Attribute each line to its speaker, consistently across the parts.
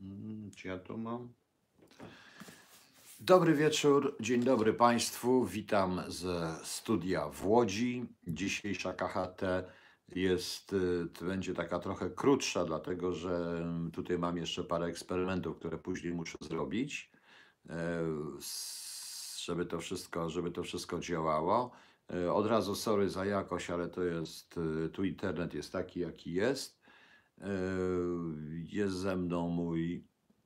Speaker 1: Mm, Czy ja to mam? Dobry wieczór, dzień dobry Państwu. Witam ze studia w Łodzi. Dzisiejsza KHT jest, y, będzie taka trochę krótsza, dlatego że tutaj mam jeszcze parę eksperymentów, które później muszę zrobić, e, żeby to wszystko, żeby to wszystko działało. E, Od razu sorry za jakość, ale to jest, y, tu internet jest taki, jaki jest. E, Jest ze mną mój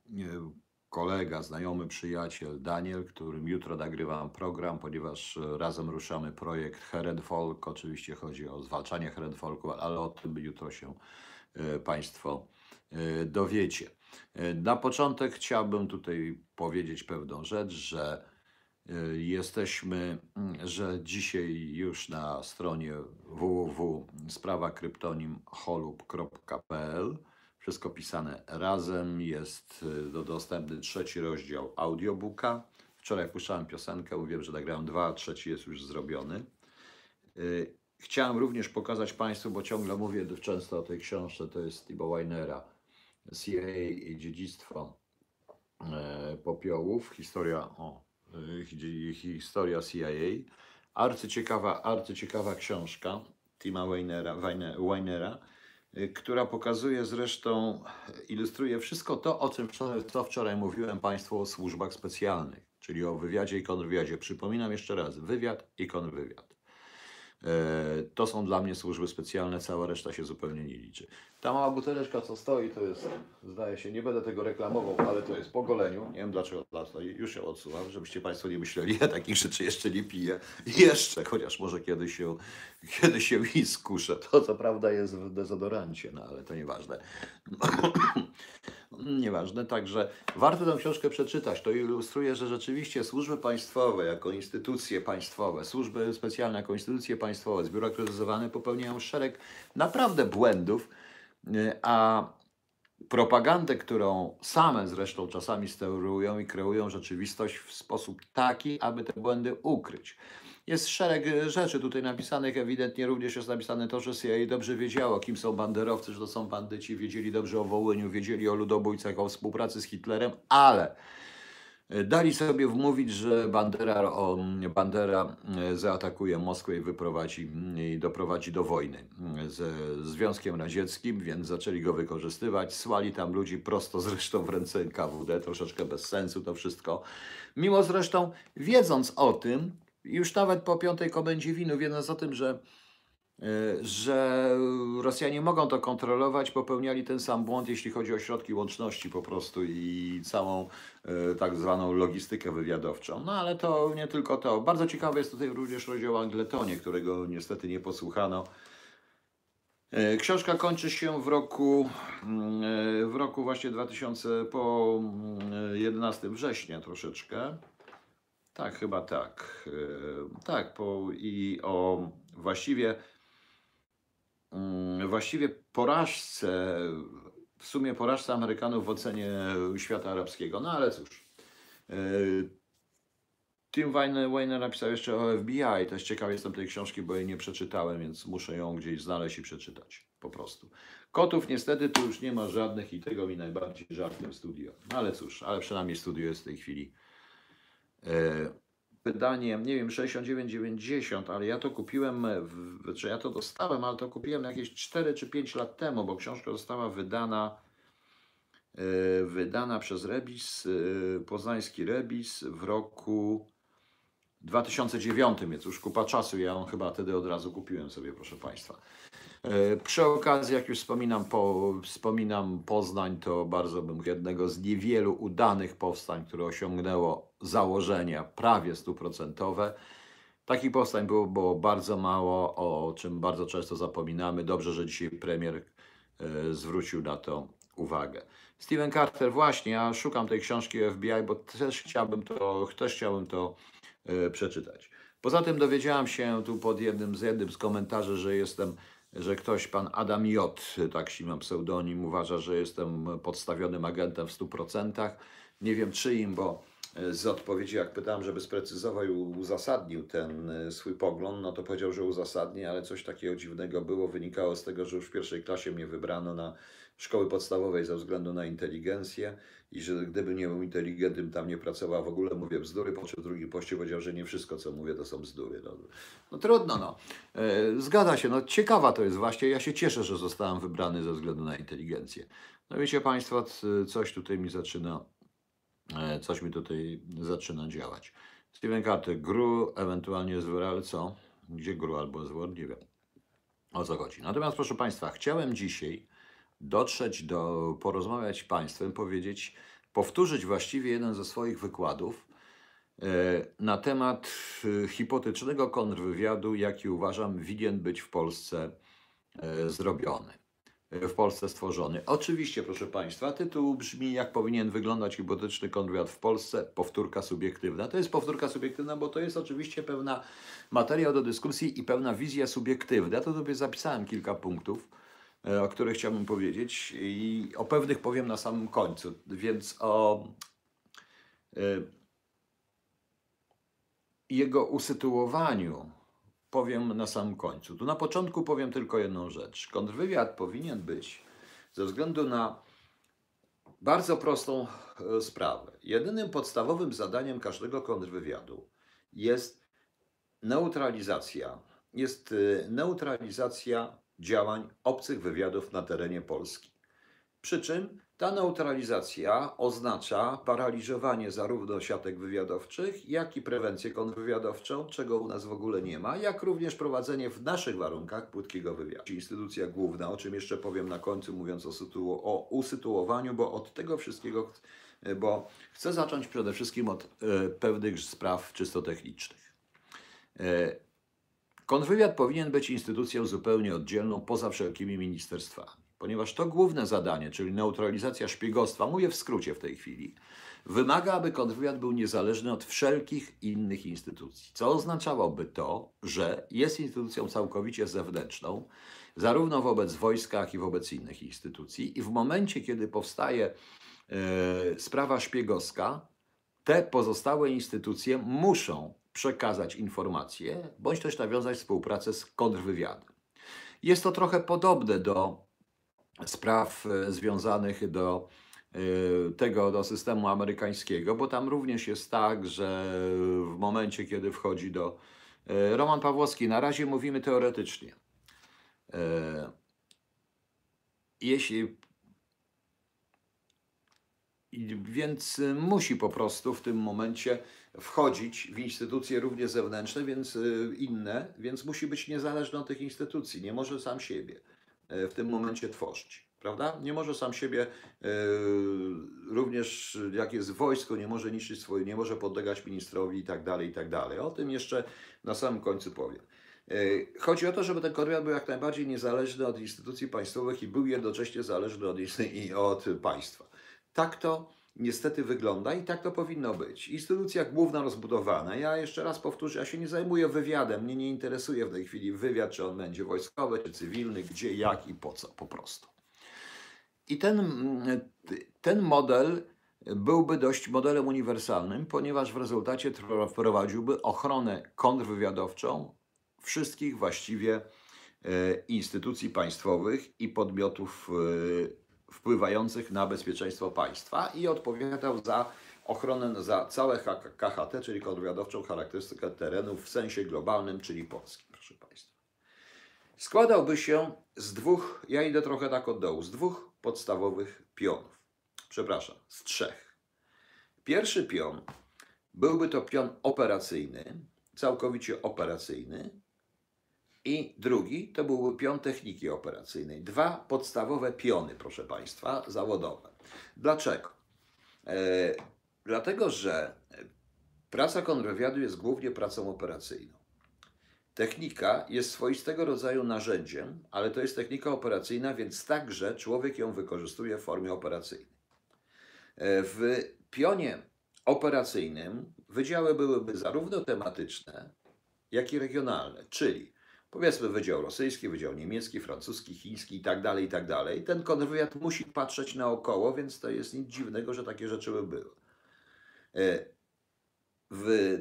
Speaker 1: e, kolega, znajomy przyjaciel Daniel, którym jutro nagrywam program, ponieważ razem ruszamy projekt Herenfolk. Oczywiście chodzi o zwalczanie Herenfolku, ale o tym jutro się e, Państwo dowiecie. Na początek chciałbym tutaj powiedzieć pewną rzecz, że jesteśmy, mm, że dzisiaj już na stronie www.sprawakryptonimholub.pl wszystko pisane razem. Jest y, do dostępny trzeci rozdział audiobooka. Wczoraj puszczałem piosenkę, mówiłem, że nagrałem dwa, trzeci jest już zrobiony. Y, Chciałem również pokazać Państwu, bo ciągle mówię często o tej książce, to jest Tibo Weinera, CIA i dziedzictwo popiołów, historia, o, y, historia CIA. Arcyciekawa, arcyciekawa książka Tima Weinera, Weine- Weinera, y, która pokazuje zresztą, ilustruje wszystko to, o czym wczoraj, co wczoraj mówiłem Państwu o służbach specjalnych, czyli o wywiadzie i kontrwywiadzie. Przypominam jeszcze raz, wywiad i kontrwywiad. E, To są dla mnie służby specjalne, cała reszta się zupełnie nie liczy. Ta mała buteleczka, co stoi, to jest, zdaje się, nie będę tego reklamował, ale to jest po goleniu. Nie wiem dlaczego. Już się odsuwam, żebyście Państwo nie myśleli, ja takich rzeczy jeszcze nie piję. Jeszcze, chociaż może kiedyś się, kiedyś się i skuszę. To co prawda jest w dezodorancie, no ale to nieważne. Nieważne, także warto tę książkę przeczytać. To ilustruje, że rzeczywiście służby państwowe jako instytucje państwowe, służby specjalne jako instytucje państwowe, zbiurokratyzowane popełniają szereg naprawdę błędów, y, a propagandę, którą same zresztą czasami sterują i kreują rzeczywistość w sposób taki, aby te błędy ukryć. Jest szereg e, rzeczy tutaj napisanych, ewidentnie również jest napisane to, że CIA dobrze wiedziało, kim są banderowcy, że to są bandyci, wiedzieli dobrze o Wołyniu, wiedzieli o ludobójcach, o współpracy z Hitlerem, ale e, dali sobie wmówić, że Bandera, o, Bandera e, zaatakuje Moskwę i wyprowadzi mm, i doprowadzi do wojny ze Związkiem Radzieckim, więc zaczęli go wykorzystywać. Słali tam ludzi prosto zresztą w ręce NKWD, troszeczkę bez sensu to wszystko. Mimo zresztą, wiedząc o tym, już nawet po piątej komendzie winu, wiedząc o tym, że e, że Rosjanie mogą to kontrolować, popełniali ten sam błąd, jeśli chodzi o środki łączności po prostu i całą e, tak zwaną logistykę wywiadowczą. No ale to nie tylko to. Bardzo ciekawy jest tutaj również rozdział o Angletonie, którego niestety nie posłuchano. E, Książka kończy się w roku, mm, w roku właśnie 2000, po mm, 11 września troszeczkę. Tak, chyba tak. E, Tak, po, i o właściwie Mm, właściwie porażce, w sumie porażce Amerykanów w ocenie świata arabskiego. No ale cóż. e, Tim Wayne napisał jeszcze o FBI. Też ciekaw jestem tej książki, bo jej nie przeczytałem, więc muszę ją gdzieś znaleźć i przeczytać. Po prostu. Kotów niestety tu już nie ma żadnych i tego mi najbardziej żal w studio. No ale cóż, ale przynajmniej studio jest w tej chwili e, wydanie, nie wiem, 69,90, ale ja to kupiłem, w, czy ja to dostałem, ale to kupiłem jakieś 4 czy 5 lat temu, bo książka została wydana, e, wydana przez Rebis, e, poznański Rebis w roku 2009, więc już kupa czasu, ja ją chyba wtedy od razu kupiłem sobie, proszę Państwa. E, Przy okazji, jak już wspominam, po, wspominam Poznań, to bardzo bym jednego z niewielu udanych powstań, które osiągnęło założenia prawie stuprocentowe. Takich powstań było, było bardzo mało, o czym bardzo często zapominamy. Dobrze, że dzisiaj premier e, zwrócił na to uwagę. Steven Carter, właśnie, ja szukam tej książki FBI, bo też chciałbym to, też chciałbym to e, przeczytać. Poza tym dowiedziałam się tu pod jednym z jednym z komentarzy, że jestem, że ktoś, pan Adam J., tak się ma pseudonim, uważa, że jestem podstawionym agentem w 100%. Nie wiem czyim, bo z odpowiedzi, jak pytałem, żeby sprecyzował i uzasadnił ten e, swój pogląd, no to powiedział, że uzasadni, ale coś takiego dziwnego było. Wynikało z tego, że już w pierwszej klasie mnie wybrano na szkoły podstawowej ze względu na inteligencję i że gdyby nie był inteligentnym, tam nie pracował, w ogóle mówię bzdury, po czym drugi poście powiedział, że nie wszystko, co mówię, to są bzdury. No, no trudno, no. E, zgadza się, no ciekawa to jest właśnie, ja się cieszę, że zostałem wybrany ze względu na inteligencję. No wiecie Państwo, coś tutaj mi zaczyna, e, coś mi tutaj zaczyna działać. Steven Carter, Gru, ewentualnie Zwyrel, co? Gdzie Gru albo Zwor? Nie wiem o co chodzi. Natomiast proszę Państwa, chciałem dzisiaj dotrzeć do, porozmawiać z Państwem, powiedzieć, powtórzyć właściwie jeden ze swoich wykładów e, na temat e, hipotetycznego kontrwywiadu, jaki uważam winien być w Polsce e, zrobiony, w Polsce stworzony. Oczywiście, proszę Państwa, tytuł brzmi, jak powinien wyglądać hipotetyczny kontrwywiad w Polsce, powtórka subiektywna. To jest powtórka subiektywna, bo to jest oczywiście pewna materia do dyskusji i pewna wizja subiektywna. Ja to sobie zapisałem kilka punktów E, o których chciałbym powiedzieć i o pewnych powiem na samym końcu. Więc o e, jego usytuowaniu powiem na samym końcu. Tu na początku powiem tylko jedną rzecz. Kontrwywiad powinien być ze względu na bardzo prostą e, sprawę. Jedynym podstawowym zadaniem każdego kontrwywiadu jest neutralizacja. Jest neutralizacja działań obcych wywiadów na terenie Polski. Przy czym ta neutralizacja oznacza paraliżowanie zarówno siatek wywiadowczych, jak i prewencję kontrwywiadowczą, czego u nas w ogóle nie ma, jak również prowadzenie w naszych warunkach płytkiego wywiadu. Instytucja główna, o czym jeszcze powiem na końcu, mówiąc o, sytu- o usytuowaniu, bo od tego wszystkiego, bo chcę zacząć przede wszystkim od e, pewnych spraw czysto technicznych. E, Kontrwywiad powinien być instytucją zupełnie oddzielną poza wszelkimi ministerstwami, ponieważ to główne zadanie, czyli neutralizacja szpiegostwa, mówię w skrócie w tej chwili, wymaga, aby kontrwywiad był niezależny od wszelkich innych instytucji, co oznaczałoby to, że jest instytucją całkowicie zewnętrzną, zarówno wobec wojska, jak i wobec innych instytucji, i w momencie, kiedy powstaje e, sprawa szpiegowska, te pozostałe instytucje muszą przekazać informacje, bądź też nawiązać współpracę z kontrwywiadem. Jest to trochę podobne do spraw e, związanych do e, tego do systemu amerykańskiego, bo tam również jest tak, że w momencie, kiedy wchodzi do e, Roman Pawłowski, na razie mówimy teoretycznie. Jeśli więc musi po prostu w tym momencie wchodzić w instytucje również zewnętrzne, więc inne, więc musi być niezależny od tych instytucji. Nie może sam siebie w tym momencie tworzyć. Prawda? Nie może sam siebie, e, również jak jest wojsko, nie może niszczyć swoje, nie może podlegać ministrowi i tak dalej, i tak dalej. O tym jeszcze na samym końcu powiem. E, chodzi o to, żeby ten korwiat był jak najbardziej niezależny od instytucji państwowych i był jednocześnie zależny od, od państwa. Tak to niestety wygląda i tak to powinno być. Instytucja główna rozbudowana. Ja jeszcze raz powtórzę, ja się nie zajmuję wywiadem, mnie nie interesuje w tej chwili wywiad, czy on będzie wojskowy, czy cywilny, gdzie, jak i po co, po prostu. I ten, ten model byłby dość modelem uniwersalnym, ponieważ w rezultacie wprowadziłby ochronę kontrwywiadowczą wszystkich właściwie e, instytucji państwowych i podmiotów e, wpływających na bezpieczeństwo państwa i odpowiadał za ochronę za całe KHT, czyli kontrwywiadowczą charakterystykę terenów w sensie globalnym, czyli polskim, proszę Państwa. Składałby się z dwóch, ja idę trochę tak od dołu, z dwóch podstawowych pionów. Przepraszam, z trzech. Pierwszy pion byłby to pion operacyjny, całkowicie operacyjny, i drugi to byłby pion techniki operacyjnej. Dwa podstawowe piony, proszę Państwa, zawodowe. Dlaczego? E, dlatego, że praca kontrwywiadu jest głównie pracą operacyjną. Technika jest swoistego rodzaju narzędziem, ale to jest technika operacyjna, więc także człowiek ją wykorzystuje w formie operacyjnej. E, w pionie operacyjnym wydziały byłyby zarówno tematyczne, jak i regionalne, czyli powiedzmy Wydział Rosyjski, Wydział Niemiecki, Francuski, Chiński i tak dalej, i tak dalej. Ten kontrwywiad musi patrzeć naokoło, więc to jest nic dziwnego, że takie rzeczy by były. E, w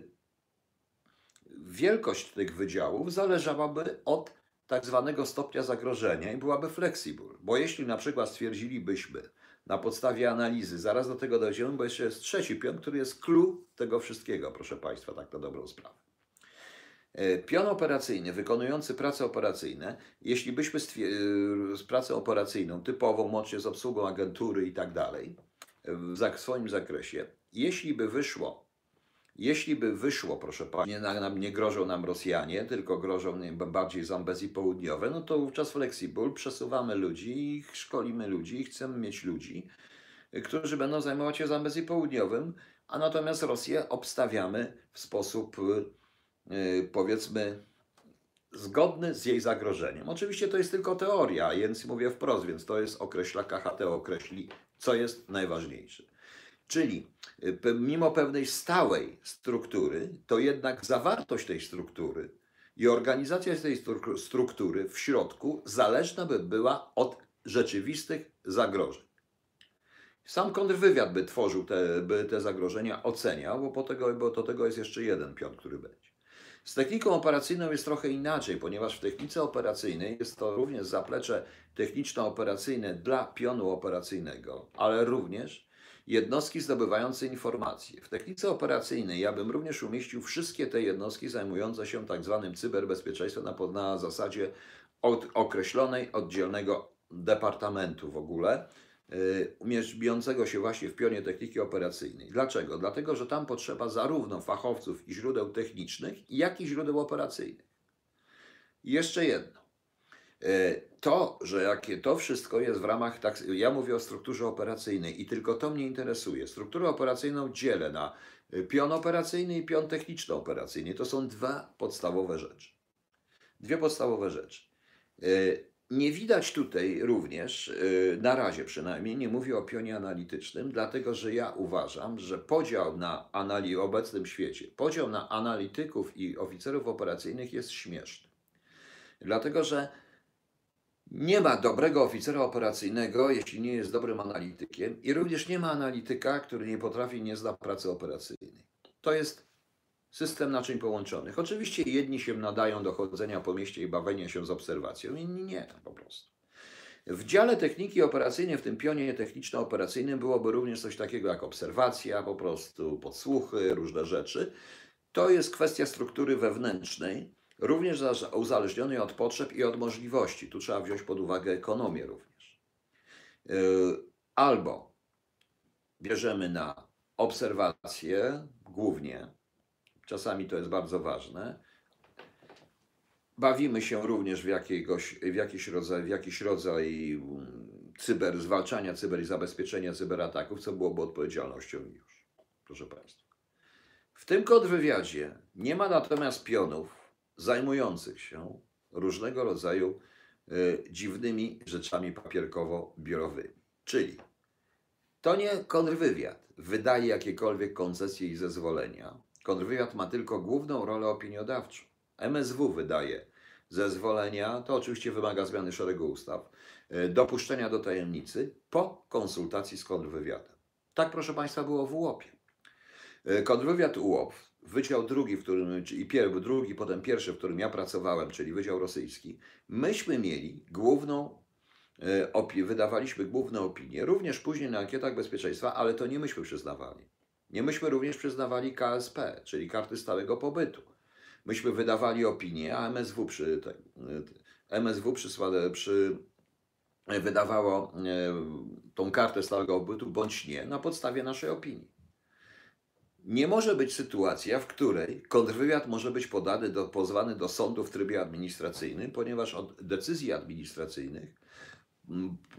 Speaker 1: wielkość tych wydziałów zależałaby od tak zwanego stopnia zagrożenia i byłaby flexible. Bo jeśli na przykład stwierdzilibyśmy na podstawie analizy, zaraz do tego dojdziemy, bo jeszcze jest trzeci pion, który jest clue tego wszystkiego, proszę Państwa, tak na dobrą sprawę. E, pion operacyjny wykonujący prace operacyjne, jeśli byśmy e, z pracą operacyjną typową, łącznie z obsługą agentury i tak dalej, w swoim zakresie, jeśli by wyszło jeśli by wyszło, proszę Pani, nie, nam, nie grożą nam Rosjanie, tylko grożą nie, bardziej Zambezji Południowe, no to wówczas Flexible przesuwamy ludzi szkolimy ludzi chcemy mieć ludzi, którzy będą zajmować się Zambezji Południowym, a natomiast Rosję obstawiamy w sposób, powiedzmy, zgodny z jej zagrożeniem. Oczywiście to jest tylko teoria, więc mówię wprost, więc to jest określa KHT, określi, co jest najważniejsze. Czyli y, mimo pewnej stałej struktury, to jednak zawartość tej struktury i organizacja tej struktury w środku zależna by była od rzeczywistych zagrożeń. Sam kontrwywiad by tworzył te, by te zagrożenia, oceniał, bo, po tego, bo do tego jest jeszcze jeden pion, który będzie. Z techniką operacyjną jest trochę inaczej, ponieważ w technice operacyjnej jest to również zaplecze techniczno-operacyjne dla pionu operacyjnego, ale również jednostki zdobywające informacje. W technice operacyjnej ja bym również umieścił wszystkie te jednostki zajmujące się tak zwanym cyberbezpieczeństwem na, na zasadzie od określonej, oddzielnego departamentu w ogóle, umieszczającego się właśnie w pionie techniki operacyjnej. Dlaczego? Dlatego, że tam potrzeba zarówno fachowców i źródeł technicznych, jak i źródeł operacyjnych. I jeszcze jedno. Yy, to, że jakie to wszystko jest w ramach, tak, ja mówię o strukturze operacyjnej i tylko to mnie interesuje. Strukturę operacyjną dzielę na y, pion operacyjny i pion techniczno-operacyjny. To są dwa podstawowe rzeczy. Dwie podstawowe rzeczy. Nie widać tutaj również, y, na razie przynajmniej, nie mówię o pionie analitycznym, dlatego że ja uważam, że podział na anali obecnym świecie, podział na analityków i oficerów operacyjnych jest śmieszny. Dlatego, że nie ma dobrego oficera operacyjnego, jeśli nie jest dobrym analitykiem, i również nie ma analityka, który nie potrafi, nie zna pracy operacyjnej. To jest system naczyń połączonych. Oczywiście jedni się nadają do chodzenia po mieście i bawienia się z obserwacją, inni nie, po prostu. W dziale techniki operacyjnej, w tym pionie techniczno-operacyjnym, byłoby również coś takiego jak obserwacja, po prostu podsłuchy, różne rzeczy. To jest kwestia struktury wewnętrznej, również uzależnionej od potrzeb i od możliwości. Tu trzeba wziąć pod uwagę ekonomię również. E, albo bierzemy na obserwacje głównie, czasami to jest bardzo ważne, bawimy się również w, jakiegoś, w, jakiś, rodzaj, w jakiś rodzaj mm, cyber, zwalczania cyber i zabezpieczenia cyberataków, co byłoby odpowiedzialnością już, proszę Państwa. W tym kontrwywiadzie nie ma natomiast pionów, zajmujących się różnego rodzaju y, dziwnymi rzeczami papierkowo-biurowymi. Czyli to nie kontrwywiad wydaje jakiekolwiek koncesje i zezwolenia. Kontrwywiad ma tylko główną rolę opiniodawczą. MSW wydaje zezwolenia, to oczywiście wymaga zmiany szeregu ustaw, y, dopuszczenia do tajemnicy po konsultacji z kontrwywiadem. Tak, proszę Państwa, było w UOP-ie. Y, kontrwywiad UOP Wydział drugi, w którym, i pierwszy, drugi, potem pierwszy, w którym ja pracowałem, czyli Wydział Rosyjski, myśmy mieli główną e, opinię, wydawaliśmy główne opinie, również później na ankietach bezpieczeństwa, ale to nie myśmy przyznawali. Nie myśmy również przyznawali KSP, czyli karty stałego pobytu. Myśmy wydawali opinie, a MSW przy, te, MSW przysłane, przy, wydawało e, tą kartę stałego pobytu bądź nie na podstawie naszej opinii. Nie może być sytuacja, w której kontrwywiad może być podany do, pozwany do sądu w trybie administracyjnym, ponieważ od decyzji administracyjnych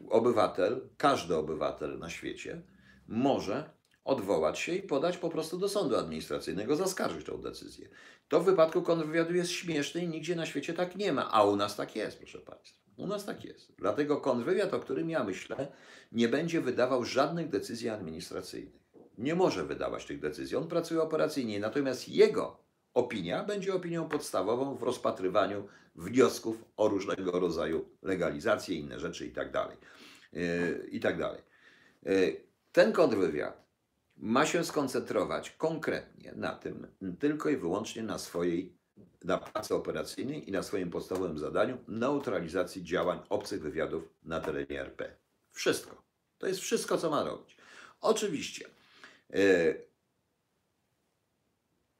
Speaker 1: obywatel, każdy obywatel na świecie może odwołać się i podać po prostu do sądu administracyjnego, zaskarżyć tą decyzję. To w wypadku kontrwywiadu jest śmieszne i nigdzie na świecie tak nie ma, a u nas tak jest, proszę Państwa. U nas tak jest. Dlatego kontrwywiad, o którym ja myślę, nie będzie wydawał żadnych decyzji administracyjnych nie może wydawać tych decyzji. On pracuje operacyjnie, natomiast jego opinia będzie opinią podstawową w rozpatrywaniu wniosków o różnego rodzaju legalizacje, inne rzeczy itd. Tak yy, I tak. Yy, ten kontrwywiad ma się skoncentrować konkretnie na tym, tylko i wyłącznie na swojej na pracy operacyjnej i na swoim podstawowym zadaniu neutralizacji działań obcych wywiadów na terenie RP. Wszystko. To jest wszystko, co ma robić. Oczywiście, e,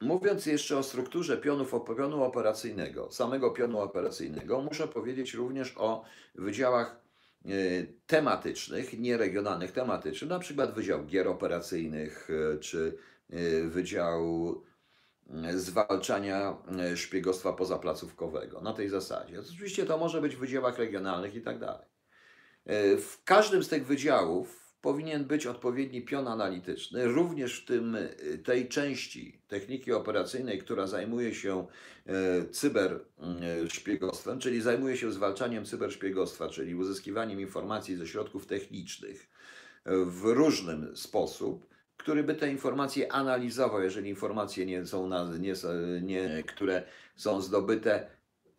Speaker 1: mówiąc jeszcze o strukturze pionów, pionu operacyjnego, samego pionu operacyjnego, muszę powiedzieć również o wydziałach tematycznych, nieregionalnych, tematycznych, na przykład Wydział Gier Operacyjnych, e, czy Wydział zwalczania szpiegostwa pozaplacówkowego na tej zasadzie. Oczywiście to może być w wydziałach regionalnych i tak dalej. W każdym z tych wydziałów powinien być odpowiedni pion analityczny, również w tym, y, tej części techniki operacyjnej, która zajmuje się e, cyberszpiegostwem, czyli zajmuje się zwalczaniem cyberszpiegostwa, czyli uzyskiwaniem informacji ze środków technicznych w różnym sposób, który by te informacje analizował, jeżeli informacje nie są, na, nie, nie, które są zdobyte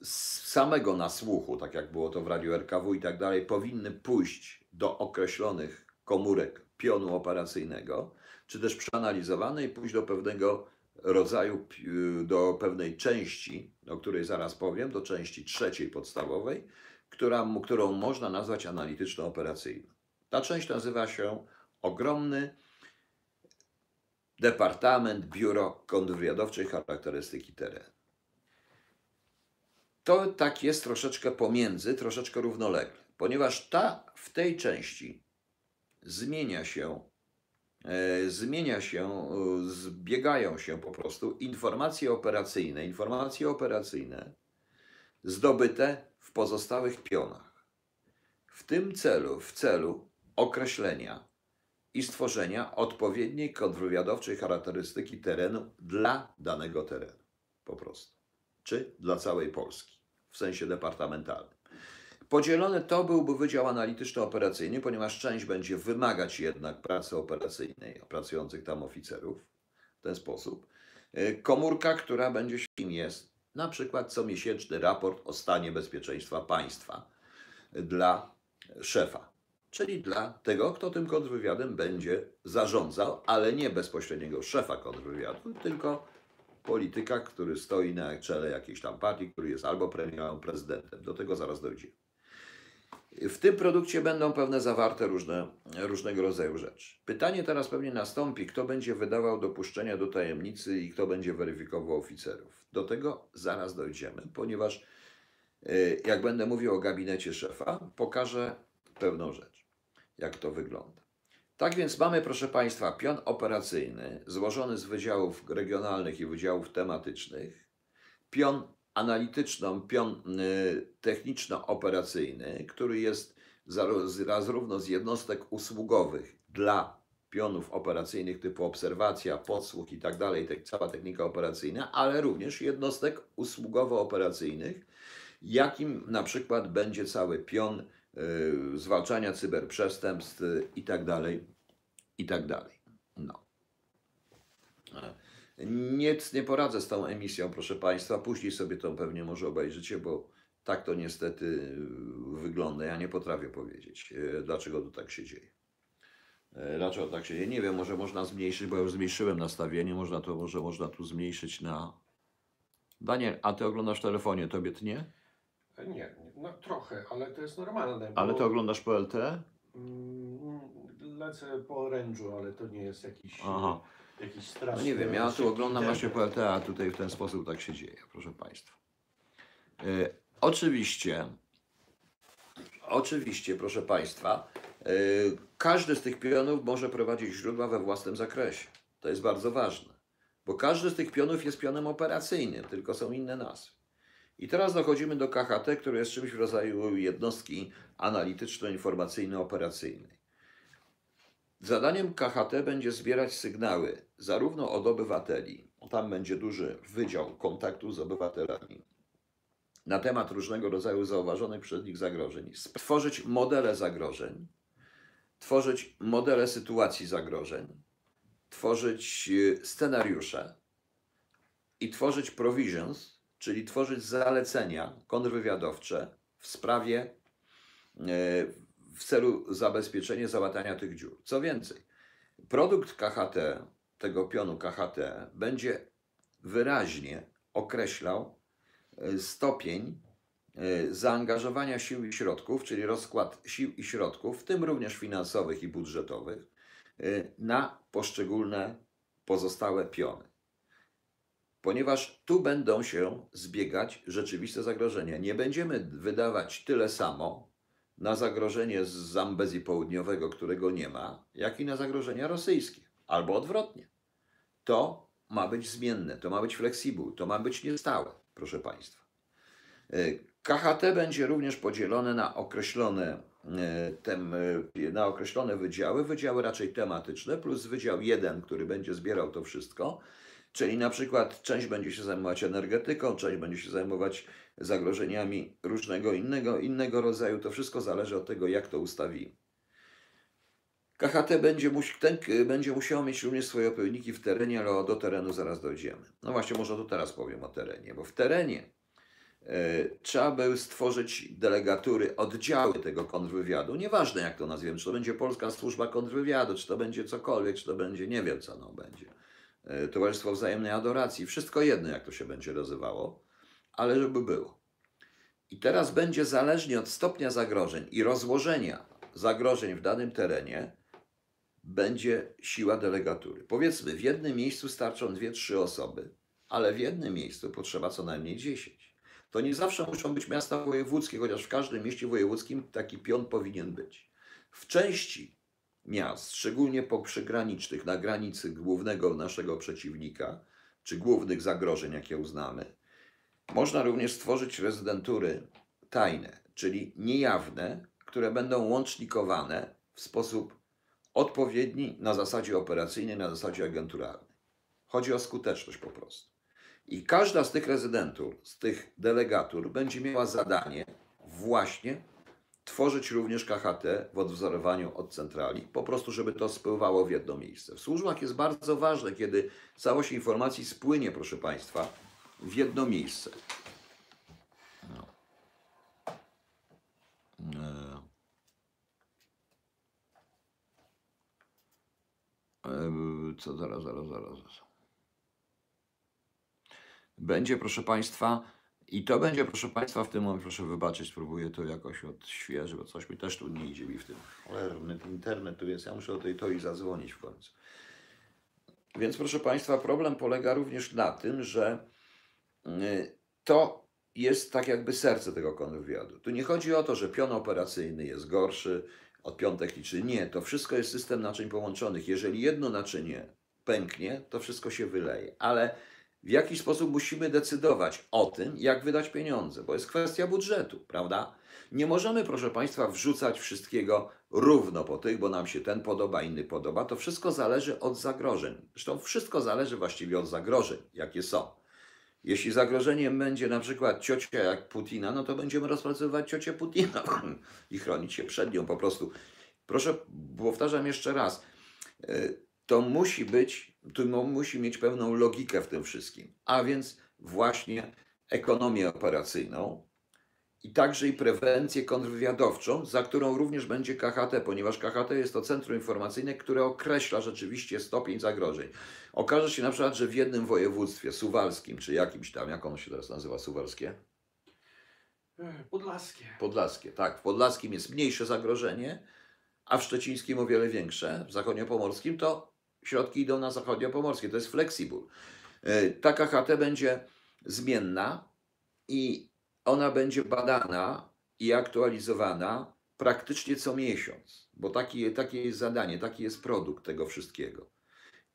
Speaker 1: z samego nasłuchu, tak jak było to w radiu RKW i tak dalej, powinny pójść do określonych komórek pionu operacyjnego, czy też przeanalizowane i pójść do pewnego rodzaju, do pewnej części, o której zaraz powiem, do części trzeciej podstawowej, która, którą można nazwać analityczno-operacyjną. Ta część nazywa się ogromny Departament Biuro Kontrwywiadowczej Charakterystyki Terenu. To tak jest troszeczkę pomiędzy, troszeczkę równolegle, ponieważ ta w tej części zmienia się, e, zmienia się, e, zbiegają się po prostu informacje operacyjne, informacje operacyjne zdobyte w pozostałych pionach. W tym celu, w celu określenia i stworzenia odpowiedniej kontrwywiadowczej charakterystyki terenu dla danego terenu, po prostu, czy dla całej Polski, w sensie departamentalnym. Podzielony to byłby Wydział Analityczno-Operacyjny, ponieważ część będzie wymagać jednak pracy operacyjnej pracujących tam oficerów w ten sposób. E, komórka, która będzie kim jest na przykład comiesięczny raport o stanie bezpieczeństwa państwa dla szefa, czyli dla tego, kto tym kontrwywiadem będzie zarządzał, ale nie bezpośredniego szefa kontrwywiadu, tylko polityka, który stoi na czele jakiejś tam partii, który jest albo premierem, prezydentem. Do tego zaraz dojdziemy. W tym produkcie będą pewne zawarte różne, różnego rodzaju rzeczy. Pytanie teraz pewnie nastąpi, kto będzie wydawał dopuszczenia do tajemnicy i kto będzie weryfikował oficerów. Do tego zaraz dojdziemy, ponieważ e, jak będę mówił o gabinecie szefa, pokażę pewną rzecz, jak to wygląda. Tak więc mamy, proszę Państwa, pion operacyjny złożony z wydziałów regionalnych i wydziałów tematycznych, pion analityczną, pion y, techniczno-operacyjny, który jest zarówno z jednostek usługowych dla pionów operacyjnych typu obserwacja, podsłuch i tak dalej, cała technika operacyjna, ale również jednostek usługowo-operacyjnych, jakim na przykład będzie cały pion y, zwalczania cyberprzestępstw i tak dalej, i tak dalej. No. Nic nie poradzę z tą emisją, proszę Państwa. Później sobie to pewnie może obejrzycie, bo tak to niestety y, wygląda. Ja nie potrafię powiedzieć, y, dlaczego to tak się dzieje. Y, dlaczego tak się dzieje? Nie wiem, może można zmniejszyć, bo ja już zmniejszyłem nastawienie. Można to, może można tu zmniejszyć na. Daniel, a ty oglądasz w telefonie, tobie tnie?
Speaker 2: E, nie, no trochę, ale to jest normalne.
Speaker 1: Ale ty oglądasz po LTE?
Speaker 2: Mm, lecę po orężu, ale to nie jest jakiś.
Speaker 1: Aha
Speaker 2: jakiś straszny...
Speaker 1: No nie wiem, ja tu oglądam właśnie PLT, a tutaj w ten sposób tak się dzieje, proszę Państwa. E, oczywiście, oczywiście, proszę Państwa, e, każdy z tych pionów może prowadzić źródła we własnym zakresie. To jest bardzo ważne, bo każdy z tych pionów jest pionem operacyjnym, tylko są inne nazwy. I teraz dochodzimy do KHT, który jest czymś w rodzaju jednostki analityczno-informacyjno-operacyjnej. Zadaniem KHT będzie zbierać sygnały zarówno od obywateli, tam będzie duży wydział kontaktu z obywatelami, na temat różnego rodzaju zauważonych przez nich zagrożeń, stworzyć modele zagrożeń, tworzyć modele sytuacji zagrożeń, tworzyć e, scenariusze i tworzyć provisions, czyli tworzyć zalecenia kontrwywiadowcze w sprawie e, w celu zabezpieczenia załatania tych dziur. Co więcej, produkt KHT, tego pionu KHT, będzie wyraźnie określał e, stopień e, zaangażowania sił i środków, czyli rozkład sił i środków, w tym również finansowych i budżetowych, e, na poszczególne pozostałe piony. Ponieważ tu będą się zbiegać rzeczywiste zagrożenia. Nie będziemy wydawać tyle samo na zagrożenie z Zambezji Południowego, którego nie ma, jak i na zagrożenia rosyjskie, albo odwrotnie. To ma być zmienne, to ma być flexible, to ma być niestałe, proszę Państwa. E, KHT będzie również podzielone na określone, e, tem, e, na określone wydziały, wydziały raczej tematyczne, plus wydział jeden, który będzie zbierał to wszystko, czyli na przykład część będzie się zajmować energetyką, część będzie się zajmować zagrożeniami różnego innego, innego rodzaju. To wszystko zależy od tego, jak to ustawimy. KHT będzie, musi, ten, będzie mieć również swoje odpowiedniki w terenie, ale do terenu zaraz dojdziemy. No właśnie, może tu teraz powiem o terenie, bo w terenie e, trzeba by stworzyć delegatury, oddziały tego kontrwywiadu. Nieważne jak to nazwiemy, czy to będzie Polska Służba Kontrwywiadu, czy to będzie cokolwiek, czy to będzie, nie wiem co no będzie. E, Towarzystwo Wzajemnej Adoracji, wszystko jedno jak to się będzie nazywało, ale żeby było. I teraz będzie zależnie od stopnia zagrożeń i rozłożenia zagrożeń w danym terenie, będzie siła delegatury. Powiedzmy, w jednym miejscu starczą dwie, trzy osoby, ale w jednym miejscu potrzeba co najmniej 10. To nie zawsze muszą być miasta wojewódzkie, chociaż w każdym mieście wojewódzkim taki pion powinien być. W części miast, szczególnie po przygranicznych, na granicy głównego naszego przeciwnika, czy głównych zagrożeń, jakie uznamy, można również stworzyć rezydentury tajne, czyli niejawne, które będą łącznikowane w sposób odpowiedni na zasadzie operacyjnej, na zasadzie agenturalnej. Chodzi o skuteczność po prostu. I każda z tych rezydentur, z tych delegatur będzie miała zadanie właśnie tworzyć również KHT w odwzorowaniu od centrali, po prostu, żeby to spływało w jedno miejsce. W służbach jest bardzo ważne, kiedy całość informacji spłynie, proszę Państwa, w jedno miejsce. No. E, e, Co zaraz, zaraz, zaraz. Będzie, proszę Państwa, i to będzie, proszę Państwa, w tym momencie, proszę wybaczyć, spróbuję to jakoś odświeżyć, bo coś mi też tu nie idzie mi w tym. Cholerny internet tu ja muszę do tej to i zadzwonić w końcu. Więc, proszę Państwa, problem polega również na tym, że y, to jest tak jakby serce tego kontrwywiadu. Tu nie chodzi o to, że pion operacyjny jest gorszy od pion techniczny. Nie, to wszystko jest system naczyń połączonych. Jeżeli jedno naczynie pęknie, to wszystko się wyleje. Ale w jaki sposób musimy decydować o tym, jak wydać pieniądze, bo jest kwestia budżetu, prawda? Nie możemy, proszę Państwa, wrzucać wszystkiego równo po tych, bo nam się ten podoba, inny podoba. To wszystko zależy od zagrożeń. Zresztą wszystko zależy właściwie od zagrożeń, jakie są. Jeśli zagrożeniem będzie na przykład ciocia jak Putina, no to będziemy rozpracowywać ciocię Putina i chronić się przed nią po prostu. Proszę, powtarzam jeszcze raz, y, to musi być, to musi mieć pewną logikę w tym wszystkim, a więc właśnie ekonomię operacyjną i także i prewencję kontrwywiadowczą, za którą również będzie KHT, ponieważ KHT jest to centrum informacyjne, które określa rzeczywiście stopień zagrożeń. Okaże się na przykład, że w jednym województwie suwalskim, czy jakimś tam, jak ono się teraz nazywa, suwalskie?
Speaker 2: E, Podlaskie.
Speaker 1: Podlaskie, tak. W Podlaskim jest mniejsze zagrożenie, a w Szczecińskim o wiele większe, w Zachodniopomorskim to środki idą na Zachodniopomorskie, to jest flexible. E, Ta KHT będzie zmienna i ona będzie badana i aktualizowana praktycznie co miesiąc, bo taki, takie jest zadanie, taki jest produkt tego wszystkiego.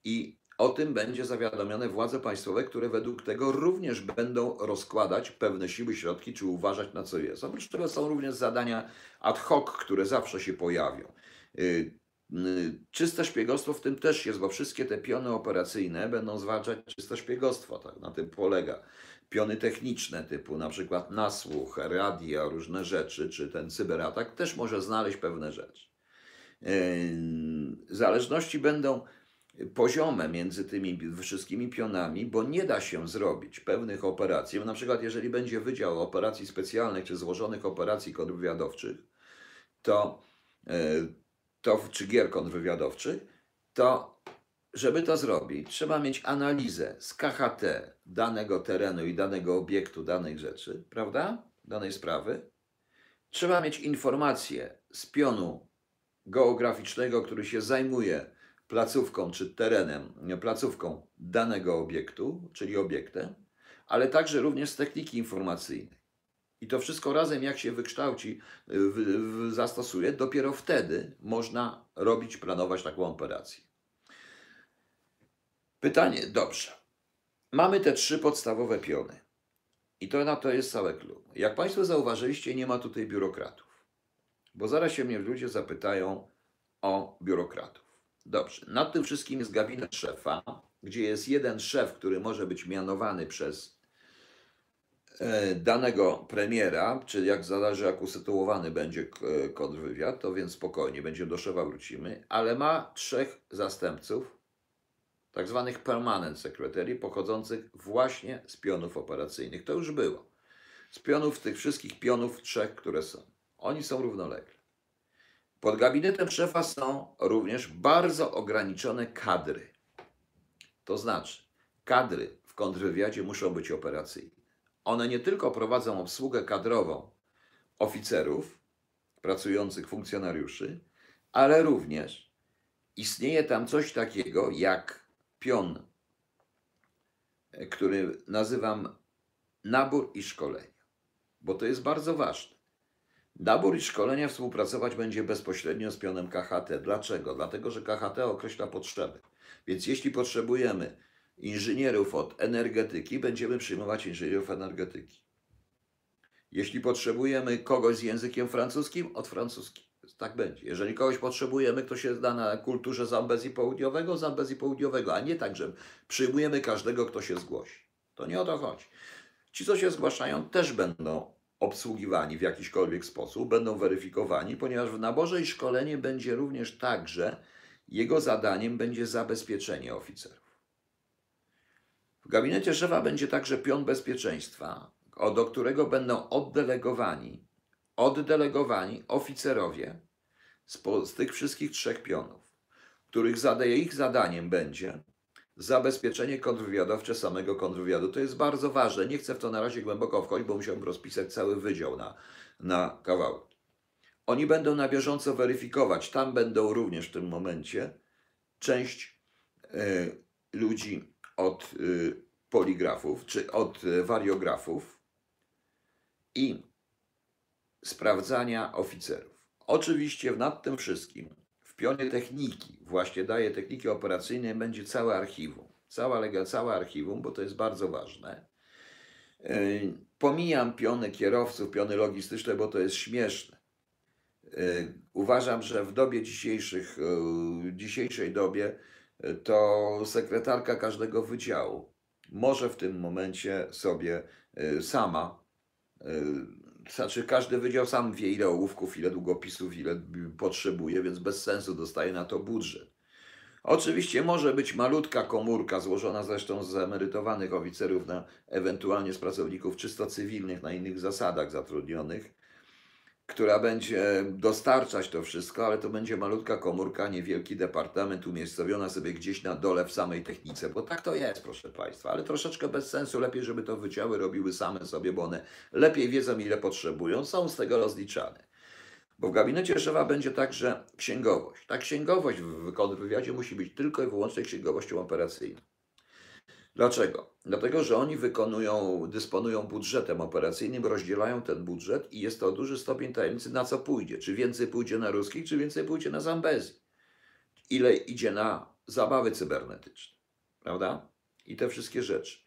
Speaker 1: I o tym będzie zawiadomione władze państwowe, które według tego również będą rozkładać pewne siły, środki, czy uważać na co jest. Oprócz tego są również zadania ad hoc, które zawsze się pojawią. Y, y, Czyste szpiegostwo w tym też jest, bo wszystkie te piony operacyjne będą zwalczać czyste szpiegostwo, tak, na tym polega. Piony techniczne typu na przykład nasłuch, radia, różne rzeczy, czy ten cyberatak też może znaleźć pewne rzeczy. Yy, Zależności będą poziome między tymi wszystkimi pionami, bo nie da się zrobić pewnych operacji. Na przykład, jeżeli będzie Wydział Operacji Specjalnych czy Złożonych Operacji Kontrwywiadowczych, to, yy, to czy gier kontrwywiadowczych, to żeby to zrobić, trzeba mieć analizę z KHT danego terenu i danego obiektu, danej rzeczy, prawda? Danej sprawy. Trzeba mieć informację z pionu geograficznego, który się zajmuje placówką czy terenem, placówką danego obiektu, czyli obiektem, ale także również z techniki informacyjnej. I to wszystko razem, jak się wykształci, w, w, zastosuje, dopiero wtedy można robić, planować taką operację. Pytanie, dobrze. Mamy te trzy podstawowe piony. I to na to jest całe klub. Jak Państwo zauważyliście, nie ma tutaj biurokratów. Bo zaraz się mnie ludzie zapytają o biurokratów. Dobrze. Nad tym wszystkim jest gabinet szefa, gdzie jest jeden szef, który może być mianowany przez danego premiera, czy jak zależy, jak usytuowany będzie e, kontrwywiad, to więc spokojnie, będzie do szefa wrócimy, ale ma trzech zastępców, tak zwanych permanent secretary, pochodzących właśnie z pionów operacyjnych. To już było. Z pionów, tych wszystkich pionów trzech, które są. Oni są równolegle. Pod gabinetem szefa są również bardzo ograniczone kadry. To znaczy, kadry w kontrwywiadzie muszą być operacyjne. One nie tylko prowadzą obsługę kadrową oficerów, pracujących funkcjonariuszy, ale również istnieje tam coś takiego jak pion, e, który nazywam nabór i szkolenie, bo to jest bardzo ważne. Nabór i szkolenia współpracować będzie bezpośrednio z pionem KHT. Dlaczego? Dlatego, że KHT określa potrzeby. Więc jeśli potrzebujemy inżynierów od energetyki, będziemy przyjmować inżynierów energetyki. Jeśli potrzebujemy kogoś z językiem francuskim, od francuski. Tak będzie. Jeżeli kogoś potrzebujemy, kto się zna na kulturze Zambezji Południowego, Zambezji Południowego, a nie tak, że przyjmujemy każdego, kto się zgłosi. To nie o to chodzi. Ci, co się zgłaszają, też będą obsługiwani w jakiśkolwiek sposób, będą weryfikowani, ponieważ w naborze i szkolenie będzie również tak, że jego zadaniem będzie zabezpieczenie oficerów. W gabinecie szefa będzie także pion bezpieczeństwa, do którego będą oddelegowani, oddelegowani oficerowie z, z tych wszystkich trzech pionów, których zadaje, ich zadaniem będzie zabezpieczenie kontrwywiadowcze samego kontrwywiadu. To jest bardzo ważne. Nie chcę w to na razie głęboko wchodzić, bo musiałbym rozpisać cały wydział na, na kawałki. Oni będą na bieżąco weryfikować. Tam będą również w tym momencie część e, ludzi od e, poligrafów, czy od e, wariografów i sprawdzania oficerów. Oczywiście nad tym wszystkim w pionie techniki, właśnie daje techniki operacyjnej, będzie całe archiwum. Cała, całe archiwum, bo to jest bardzo ważne. Yy, Pomijam piony kierowców, piony logistyczne, bo to jest śmieszne. Uważam, że w dobie dzisiejszych, dzisiejszej dobie to sekretarka każdego wydziału może w tym momencie sobie yy, sama Yy, Znaczy, każdy wydział sam wie, ile ołówków, ile długopisów, ile potrzebuje, więc bez sensu dostaje na to budżet. Oczywiście może być malutka komórka, złożona zresztą z emerytowanych oficerów, na, ewentualnie z pracowników czysto cywilnych, na innych zasadach zatrudnionych, która będzie dostarczać to wszystko, ale to będzie malutka komórka, niewielki departament umiejscowiona sobie gdzieś na dole w samej technice, bo tak to jest, proszę Państwa, ale troszeczkę bez sensu, lepiej, żeby to wydziały robiły same sobie, bo one lepiej wiedzą, ile potrzebują, są z tego rozliczane. Bo w gabinecie szefa będzie także księgowość. Ta księgowość w kontrwywiadzie musi być tylko i wyłącznie księgowością operacyjną. Dlaczego? Dlatego, że oni wykonują, dysponują budżetem operacyjnym, rozdzielają ten budżet i jest to duży stopień tajemnicy, na co pójdzie. Czy więcej pójdzie na ruskich, czy więcej pójdzie na Zambezji. Ile idzie na zabawy cybernetyczne. Prawda? I te wszystkie rzeczy.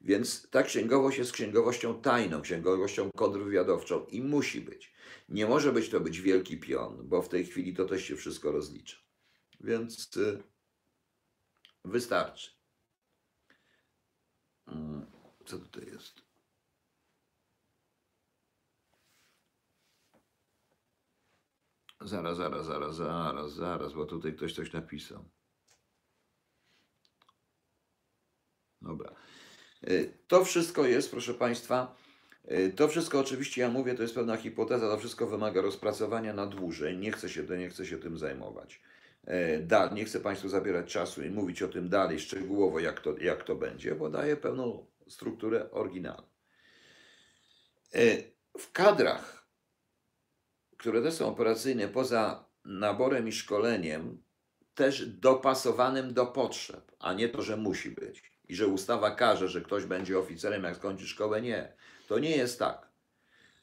Speaker 1: Więc ta księgowość jest księgowością tajną, księgowością kontrwywiadowczą i musi być. Nie może być to być wielki pion, bo w tej chwili to też się wszystko rozlicza. Więc y, wystarczy. Mm, Co tutaj jest? Zaraz, zaraz, zaraz, zaraz, zaraz, bo tutaj ktoś coś napisał. Dobra. Y, To wszystko jest, proszę Państwa, y, to wszystko oczywiście, ja mówię, to jest pewna hipoteza, to wszystko wymaga rozpracowania na dłużej, nie chcę się, nie chcę się tym zajmować. E, dalej. Nie chcę Państwu zabierać czasu i mówić o tym dalej szczegółowo, jak to, jak to będzie, bo daje pełną strukturę oryginalną. E, W kadrach, które też są operacyjne, poza naborem i szkoleniem, też dopasowanym do potrzeb, a nie to, że musi być. I że ustawa każe, że ktoś będzie oficerem, jak skończy szkołę. Nie. To nie jest tak.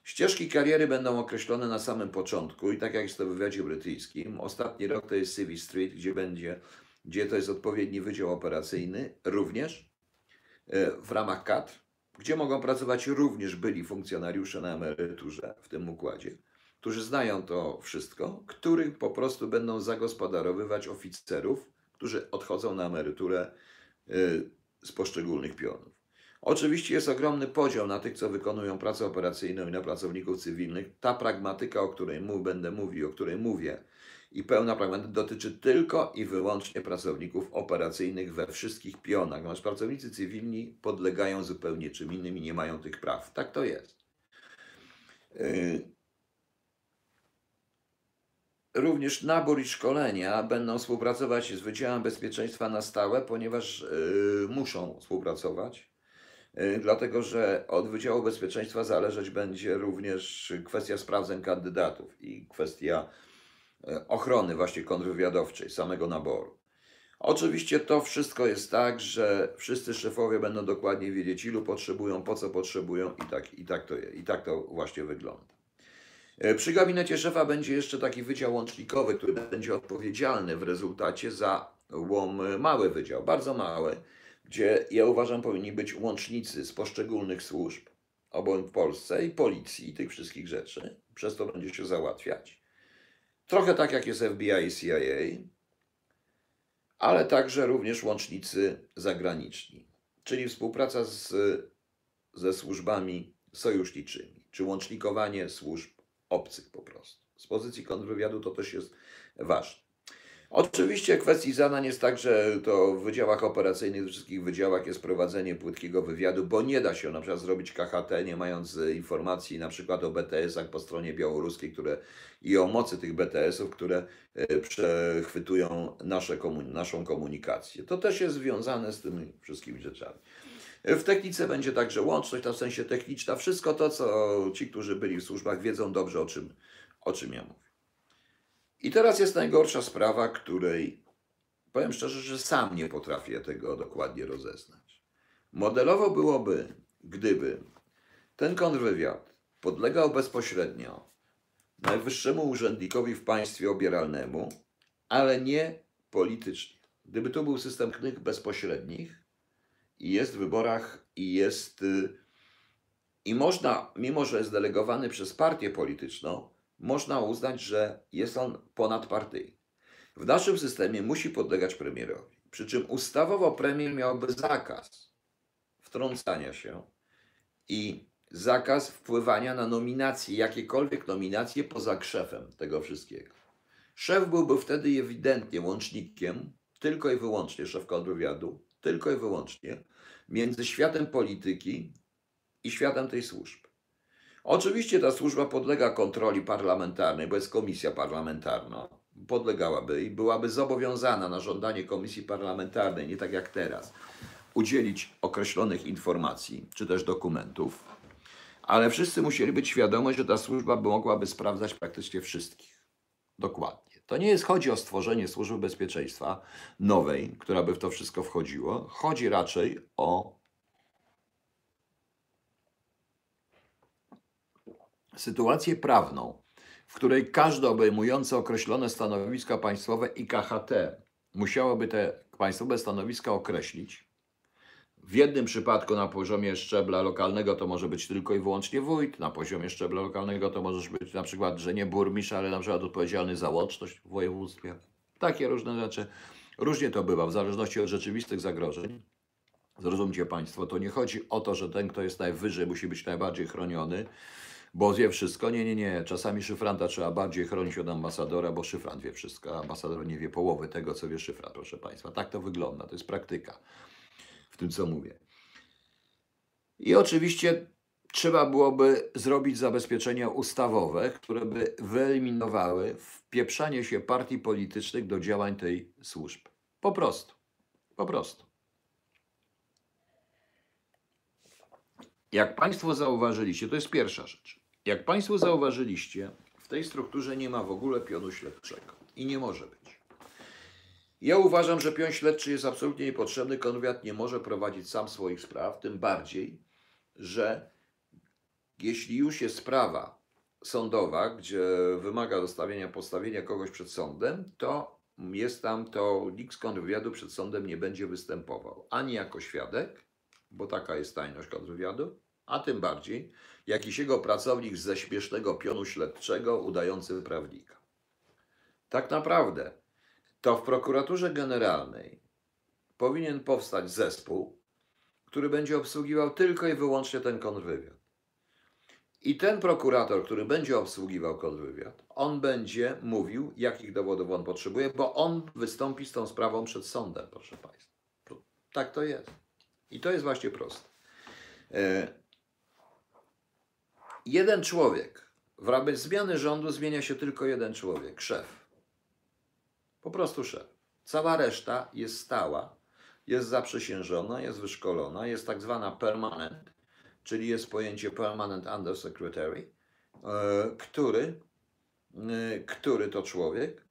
Speaker 1: Ścieżki kariery będą określone na samym początku i tak jak jest to w wywiadzie brytyjskim, ostatni rok to jest Civil Street, gdzie będzie, gdzie to jest odpowiedni wydział operacyjny, również e, w ramach kadr, gdzie mogą pracować również byli funkcjonariusze na emeryturze w tym układzie, którzy znają to wszystko, których po prostu będą zagospodarowywać oficerów, którzy odchodzą na emeryturę e, z poszczególnych pionów. Oczywiście jest ogromny podział na tych, co wykonują pracę operacyjną i na pracowników cywilnych. Ta pragmatyka, o której mu będę mówił, o której mówię, i pełna pragmatyka dotyczy tylko i wyłącznie pracowników operacyjnych we wszystkich pionach. Natomiast pracownicy cywilni podlegają zupełnie czym innym i nie mają tych praw. Tak to jest. Yy, Również nabór i szkolenia będą współpracować z Wydziałem Bezpieczeństwa na stałe, ponieważ yy, muszą współpracować. Yy, Dlatego, że od Wydziału Bezpieczeństwa zależeć będzie również kwestia sprawdzeń kandydatów i kwestia e, ochrony właśnie kontrwywiadowczej, samego naboru. Oczywiście to wszystko jest tak, że wszyscy szefowie będą dokładnie wiedzieć, ilu potrzebują, po co potrzebują i tak, i tak, to, je- i tak to właśnie wygląda. E, Przy gabinecie szefa będzie jeszcze taki wydział łącznikowy, który będzie odpowiedzialny w rezultacie za łom mały wydział, bardzo mały, gdzie ja uważam powinni być łącznicy z poszczególnych służb, obu w Polsce i policji i tych wszystkich rzeczy. Przez to będzie się załatwiać. Trochę tak jak jest FBI i CIA, ale także również łącznicy zagraniczni, czyli współpraca z, ze służbami sojuszniczymi, czy łącznikowanie służb obcych po prostu. Z pozycji kontrwywiadu to też jest ważne. Oczywiście kwestii zadań jest tak, że to w wydziałach operacyjnych, w wszystkich wydziałach jest prowadzenie płytkiego wywiadu, bo nie da się na przykład zrobić KHT, nie mając e, informacji na przykład o BTS-ach po stronie białoruskiej, które i o mocy tych BTS-ów, które e, przechwytują nasze komun- naszą komunikację. To też jest związane z tymi wszystkimi rzeczami. W technice będzie także łączność, ta w sensie techniczna, wszystko to, co ci, którzy byli w służbach, wiedzą dobrze, o czym, o czym ja mówię. I teraz jest najgorsza sprawa, której powiem szczerze, że sam nie potrafię tego dokładnie rozeznać. Modelowo byłoby, gdyby ten kontrwywiad podlegał bezpośrednio najwyższemu urzędnikowi w państwie obieralnemu, ale nie politycznie. Gdyby to był system knych bezpośrednich i jest w wyborach i jest y, i można, mimo że jest delegowany przez partię polityczną, można uznać, że jest on ponadpartyjny. W naszym systemie musi podlegać premierowi. Przy czym ustawowo premier miałby zakaz wtrącania się i zakaz wpływania na nominacje, jakiekolwiek nominacje poza szefem tego wszystkiego. Szef byłby wtedy ewidentnie łącznikiem, tylko i wyłącznie szef kontrwywiadu, tylko i wyłącznie między światem polityki i światem tej służby. Oczywiście ta służba podlega kontroli parlamentarnej, bo jest komisja parlamentarna. Podlegałaby i byłaby zobowiązana na żądanie komisji parlamentarnej, nie tak jak teraz, udzielić określonych informacji czy też dokumentów, ale wszyscy musieli być świadomi, że ta służba mogłaby sprawdzać praktycznie wszystkich. Dokładnie. To nie jest chodzi o stworzenie służby bezpieczeństwa nowej, która by w to wszystko wchodziło. Chodzi raczej o sytuację prawną, w której każde obejmujące określone stanowiska państwowe i KHT musiałoby te państwowe stanowiska określić. W jednym przypadku na poziomie szczebla lokalnego to może być tylko i wyłącznie wójt, na poziomie szczebla lokalnego to może być na przykład, że nie burmistrz, ale na przykład odpowiedzialny za łączność w województwie. Takie różne rzeczy. Różnie to bywa, w zależności od rzeczywistych zagrożeń. Zrozumcie Państwo, to nie chodzi o to, że ten, kto jest najwyżej, musi być najbardziej chroniony, bo wie wszystko. Nie, nie, nie. Czasami szyfranta trzeba bardziej chronić od ambasadora, bo szyfrant wie wszystko, a ambasador nie wie połowy tego, co wie szyfrant, proszę Państwa. Tak to wygląda, to jest praktyka w tym, co mówię. I oczywiście trzeba byłoby zrobić zabezpieczenia ustawowe, które by wyeliminowały wpieprzanie się partii politycznych do działań tej służby. Po prostu. Po prostu. Jak Państwo zauważyliście, to jest pierwsza rzecz. Jak Państwo zauważyliście, w tej strukturze nie ma w ogóle pionu śledczego i nie może być. Ja uważam, że pion śledczy jest absolutnie niepotrzebny. Konwiat nie może prowadzić sam swoich spraw, tym bardziej, że jeśli już jest sprawa sądowa, gdzie wymaga dostawienia, postawienia kogoś przed sądem, to jest tam to nikt z kontrwywiadu przed sądem nie będzie występował ani jako świadek, bo taka jest tajność kontrwywiadu, a tym bardziej jakiś jego pracownik ze śmiesznego pionu śledczego udający prawnika. Tak naprawdę to w prokuraturze generalnej powinien powstać zespół, który będzie obsługiwał tylko i wyłącznie ten kontrwywiad. I ten prokurator, który będzie obsługiwał kontrwywiad, on będzie mówił, jakich dowodów on potrzebuje, bo on wystąpi z tą sprawą przed sądem, proszę Państwa. Tak to jest. I to jest właśnie proste. Jeden człowiek, w ramach zmiany rządu zmienia się tylko jeden człowiek, szef. Po prostu szef. Cała reszta jest stała, jest zaprzysiężona, jest wyszkolona, jest tak zwana permanent, czyli jest pojęcie permanent undersecretary, e, który, e, który to człowiek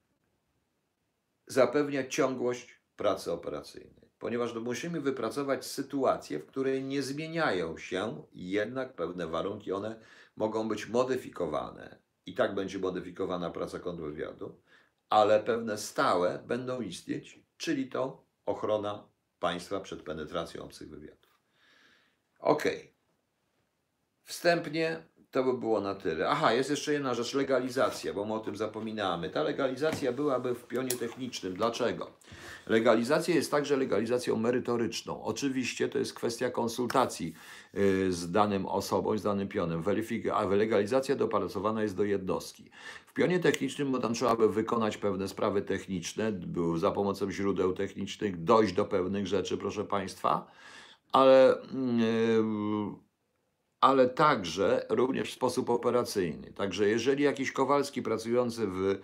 Speaker 1: zapewnia ciągłość pracy operacyjnej. Ponieważ musimy wypracować sytuację, w której nie zmieniają się jednak pewne warunki, one mogą być modyfikowane. I tak będzie modyfikowana praca kontrwywiadu, ale pewne stałe będą istnieć, czyli to ochrona państwa przed penetracją obcych wywiadów. Okay. Wstępnie to by było na tyle. Aha, jest jeszcze jedna rzecz, legalizacja, bo my o tym zapominamy. Ta legalizacja byłaby w pionie technicznym. Dlaczego? Legalizacja jest także legalizacją merytoryczną. Oczywiście to jest kwestia konsultacji y, z danym osobą, z danym pionem. Weryfik- a legalizacja dopracowana jest do jednostki. W pionie technicznym, bo tam trzeba by wykonać pewne sprawy techniczne, za pomocą źródeł technicznych, dojść do pewnych rzeczy, proszę Państwa, ale. Yy, ale także również w sposób operacyjny. Także jeżeli jakiś Kowalski pracujący w,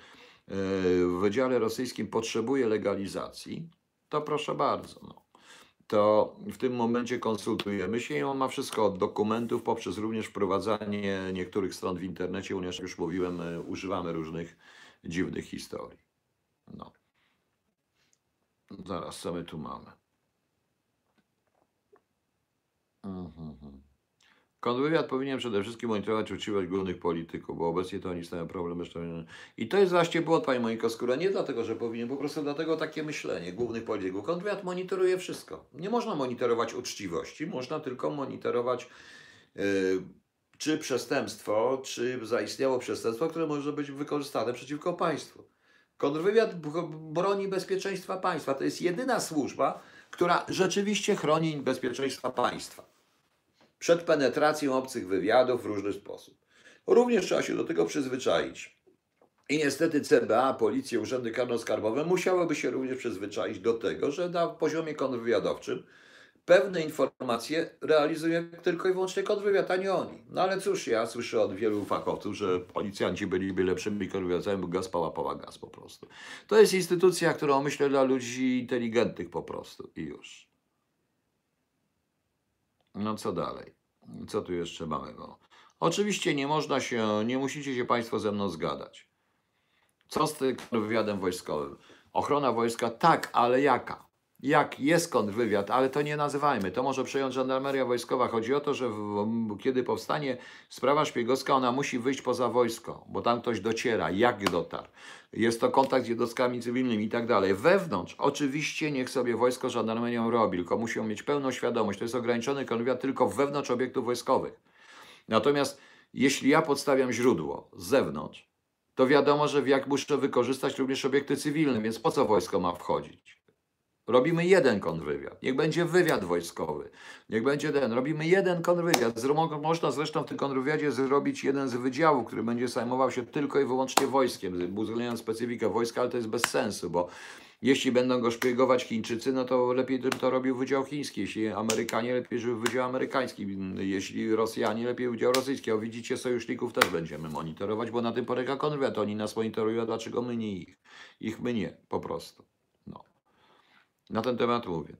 Speaker 1: w Wydziale Rosyjskim potrzebuje legalizacji, to proszę bardzo. No. To w tym momencie konsultujemy się i on ma wszystko od dokumentów, poprzez również wprowadzanie niektórych stron w internecie, ponieważ już mówiłem, e, używamy różnych dziwnych historii. No. Zaraz, co my tu mamy? Mhm. Kontrwywiad powinien przede wszystkim monitorować uczciwość głównych polityków, bo obecnie to oni stają problem. I to jest właśnie błąd, Pani Moniko Skóra, nie dlatego, że powinien, po prostu dlatego takie myślenie głównych polityków. Kontrwywiad monitoruje wszystko. Nie można monitorować uczciwości, można tylko monitorować yy, czy przestępstwo, czy zaistniało przestępstwo, które może być wykorzystane przeciwko państwu. Kontrwywiad broni bezpieczeństwa państwa. To jest jedyna służba, która rzeczywiście chroni bezpieczeństwa państwa przed penetracją obcych wywiadów w różny sposób. Również trzeba się do tego przyzwyczaić. I niestety CBA, policja, urzędy karno-skarbowe musiałyby się również przyzwyczaić do tego, że na poziomie kontrwywiadowczym pewne informacje realizuje tylko i wyłącznie kontrwywiad, a nie oni. No ale cóż, ja słyszę od wielu fachowców, że policjanci byliby lepszymi kontrwywiadowcami, bo gaz pała, gaz po prostu. To jest instytucja, którą myślę dla ludzi inteligentnych po prostu i już. No co dalej? Co tu jeszcze mamy? No. Oczywiście nie można się, nie musicie się Państwo ze mną zgadać. Co z tym wywiadem wojskowym? Ochrona wojska, tak, ale jaka? Jak jest kontrwywiad, ale to nie nazywajmy. To może przejąć żandarmeria wojskowa. Chodzi o to, że w, kiedy powstanie sprawa szpiegowska, ona musi wyjść poza wojsko, bo tam ktoś dociera, jak dotarł. Jest to kontakt z jednostkami cywilnymi i tak dalej. Wewnątrz, oczywiście, niech sobie wojsko żandarmerią robi, tylko muszą mieć pełną świadomość. To jest ograniczony kontrwywiad tylko wewnątrz obiektów wojskowych. Natomiast jeśli ja podstawiam źródło z zewnątrz, to wiadomo, że jak muszę wykorzystać również obiekty cywilne, więc po co wojsko ma wchodzić? Robimy jeden kontrwywiad. Niech będzie wywiad wojskowy. Niech będzie ten. Robimy jeden kontrwywiad. Można zresztą w tym kontrwywiadzie zrobić jeden z wydziałów, który będzie zajmował się tylko i wyłącznie wojskiem, uwzględniając specyfikę wojska, ale to jest bez sensu, bo Jeśli będą go szpiegować Chińczycy, no to lepiej żeby to robił Wydział Chiński. Jeśli Amerykanie, lepiej żeby Wydział Amerykański. Jeśli Rosjanie, lepiej Wydział Rosyjski. O widzicie, sojuszników też będziemy monitorować, bo na tym polega konwiat. Oni nas monitorują, dlaczego my nie ich? Ich my nie, po prostu. Na ten temat mówię.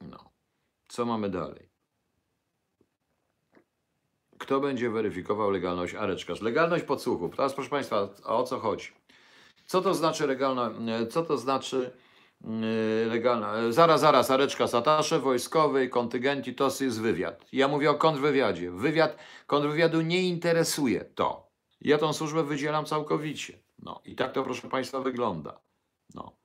Speaker 1: No. Co mamy dalej? Kto będzie weryfikował legalność areczkarz? Legalność podsłuchów. Teraz proszę Państwa, o co chodzi? Co to znaczy legalna, co to znaczy yy, legalna? Zaraz, zaraz, areczka satasze wojskowej, kontyngenci, to jest wywiad. Ja mówię o kontrwywiadzie. Wywiad, kontrwywiadu nie interesuje to. Ja tą służbę wydzielam całkowicie. No i tak to proszę Państwa wygląda. No.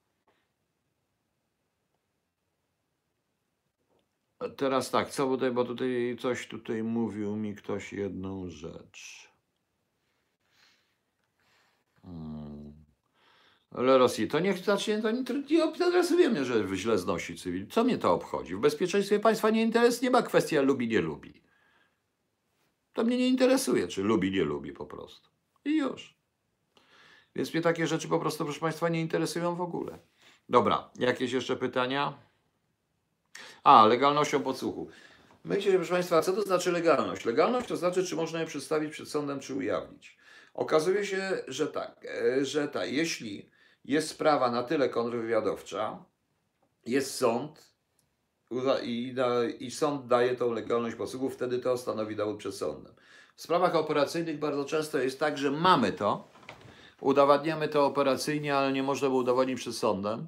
Speaker 1: Teraz tak, co tutaj, bo tutaj coś tutaj mówił mi ktoś jedną rzecz. Hmm. Ale Rosji, to niech zacznie, to nie, interesuje mnie, że źle znosi cywil. Co mnie to obchodzi? W bezpieczeństwie państwa nie interesuje, nie ma kwestia lubi, nie lubi. To mnie nie interesuje, czy lubi, nie lubi po prostu. I już. Więc mnie takie rzeczy po prostu, proszę Państwa, nie interesują w ogóle. Dobra, jakieś jeszcze pytania? A, legalnością podsłuchu. Myślę, proszę Państwa, co to znaczy legalność? Legalność to znaczy, czy można je przedstawić przed sądem, czy ujawnić. Okazuje się, że tak, e, że tak, jeśli jest sprawa na tyle kontrwywiadowcza, jest sąd i, i sąd daje tą legalność podsłuchu, wtedy to stanowi dowód przed sądem. W sprawach operacyjnych bardzo często jest tak, że mamy to, udowadniamy to operacyjnie, ale nie można było udowodnić przed sądem.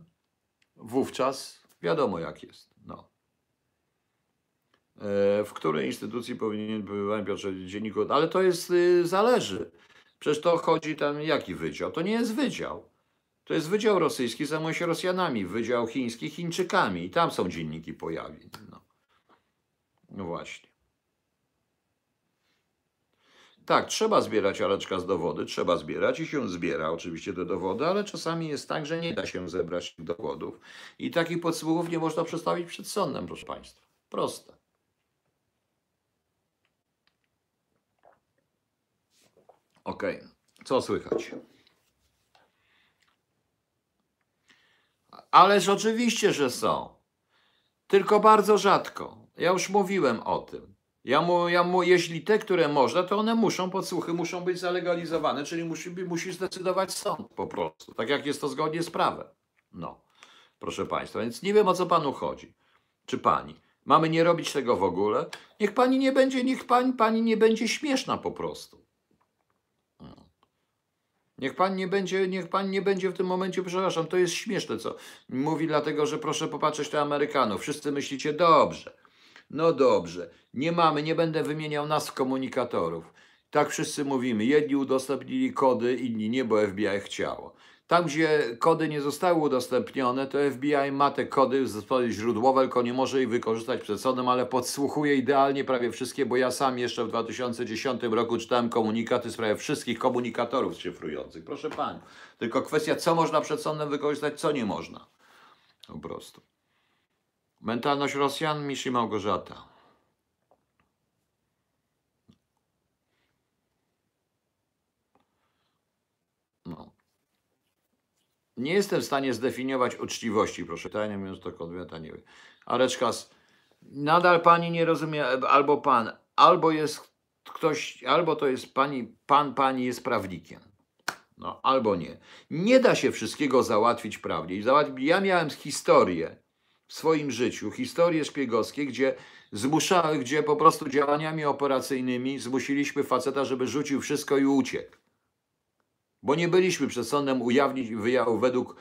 Speaker 1: Wówczas wiadomo jak jest. W której instytucji powinien być Piotrze dzienniku? Ale to jest, y, zależy. Przecież to chodzi tam, jaki wydział? To nie jest wydział. To jest wydział rosyjski, zajmuje się Rosjanami, wydział chiński Chińczykami i tam są dzienniki pojawień. No, no właśnie. Tak, trzeba zbierać areczka z dowody, trzeba zbierać i się zbiera oczywiście te dowody, ale czasami jest tak, że nie da się zebrać tych dowodów i takich podsłuchów nie można przedstawić przed sądem, proszę Państwa. Proste. Okej, co słychać? Ależ oczywiście, że są. Tylko bardzo rzadko. Ja już mówiłem o tym. Ja mu, ja mu, jeśli te, które można, to one muszą, podsłuchy muszą być zalegalizowane, czyli musi, musi zdecydować sąd po prostu. Tak jak jest to zgodnie z prawem. No, proszę Państwa, więc nie wiem o co Panu chodzi. Czy Pani. Mamy nie robić tego w ogóle? Niech Pani nie będzie, niech Pani, pani nie będzie śmieszna po prostu. Niech pan nie będzie, niech pan nie będzie w tym momencie, przepraszam, to jest śmieszne, co mówi, dlatego że proszę popatrzeć na Amerykanów. Wszyscy myślicie, dobrze, no dobrze, nie mamy, nie będę wymieniał nazw komunikatorów. Tak wszyscy mówimy. Jedni udostępnili kody, inni nie, bo FBI chciało. Tam, gdzie kody nie zostały udostępnione, to FBI ma te kody z- źródłowe, tylko nie może ich wykorzystać przed sądem, ale podsłuchuje idealnie prawie wszystkie, bo ja sam jeszcze w 2010 roku czytałem komunikaty w sprawie wszystkich komunikatorów szyfrujących. Proszę Pani. Tylko kwestia, co można przed sądem wykorzystać, co nie można. Po prostu. Mentalność Rosjan, Misz i Małgorzata. Nie jestem w stanie zdefiniować uczciwości, proszę. Tajnie mówiąc, to konwiata nie wiem. Areczkas, nadal pani nie rozumie, albo pan, albo jest ktoś, albo to jest pani, pan, pani jest prawnikiem. No, albo nie. Nie da się wszystkiego załatwić prawnie. Ja miałem historię w swoim życiu, historie szpiegowskie, gdzie zmusza, gdzie po prostu działaniami operacyjnymi zmusiliśmy faceta, żeby rzucił wszystko i uciekł. Bo nie byliśmy przed sądem ujawnić według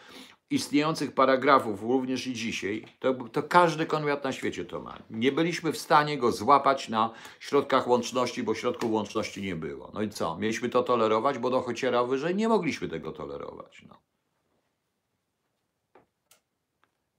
Speaker 1: istniejących paragrafów, również i dzisiaj, to, to każdy konwiat na świecie to ma. Nie byliśmy w stanie go złapać na środkach łączności, bo środków łączności nie było. No i co? Mieliśmy to tolerować, bo docierał wyżej? Nie mogliśmy tego tolerować. No.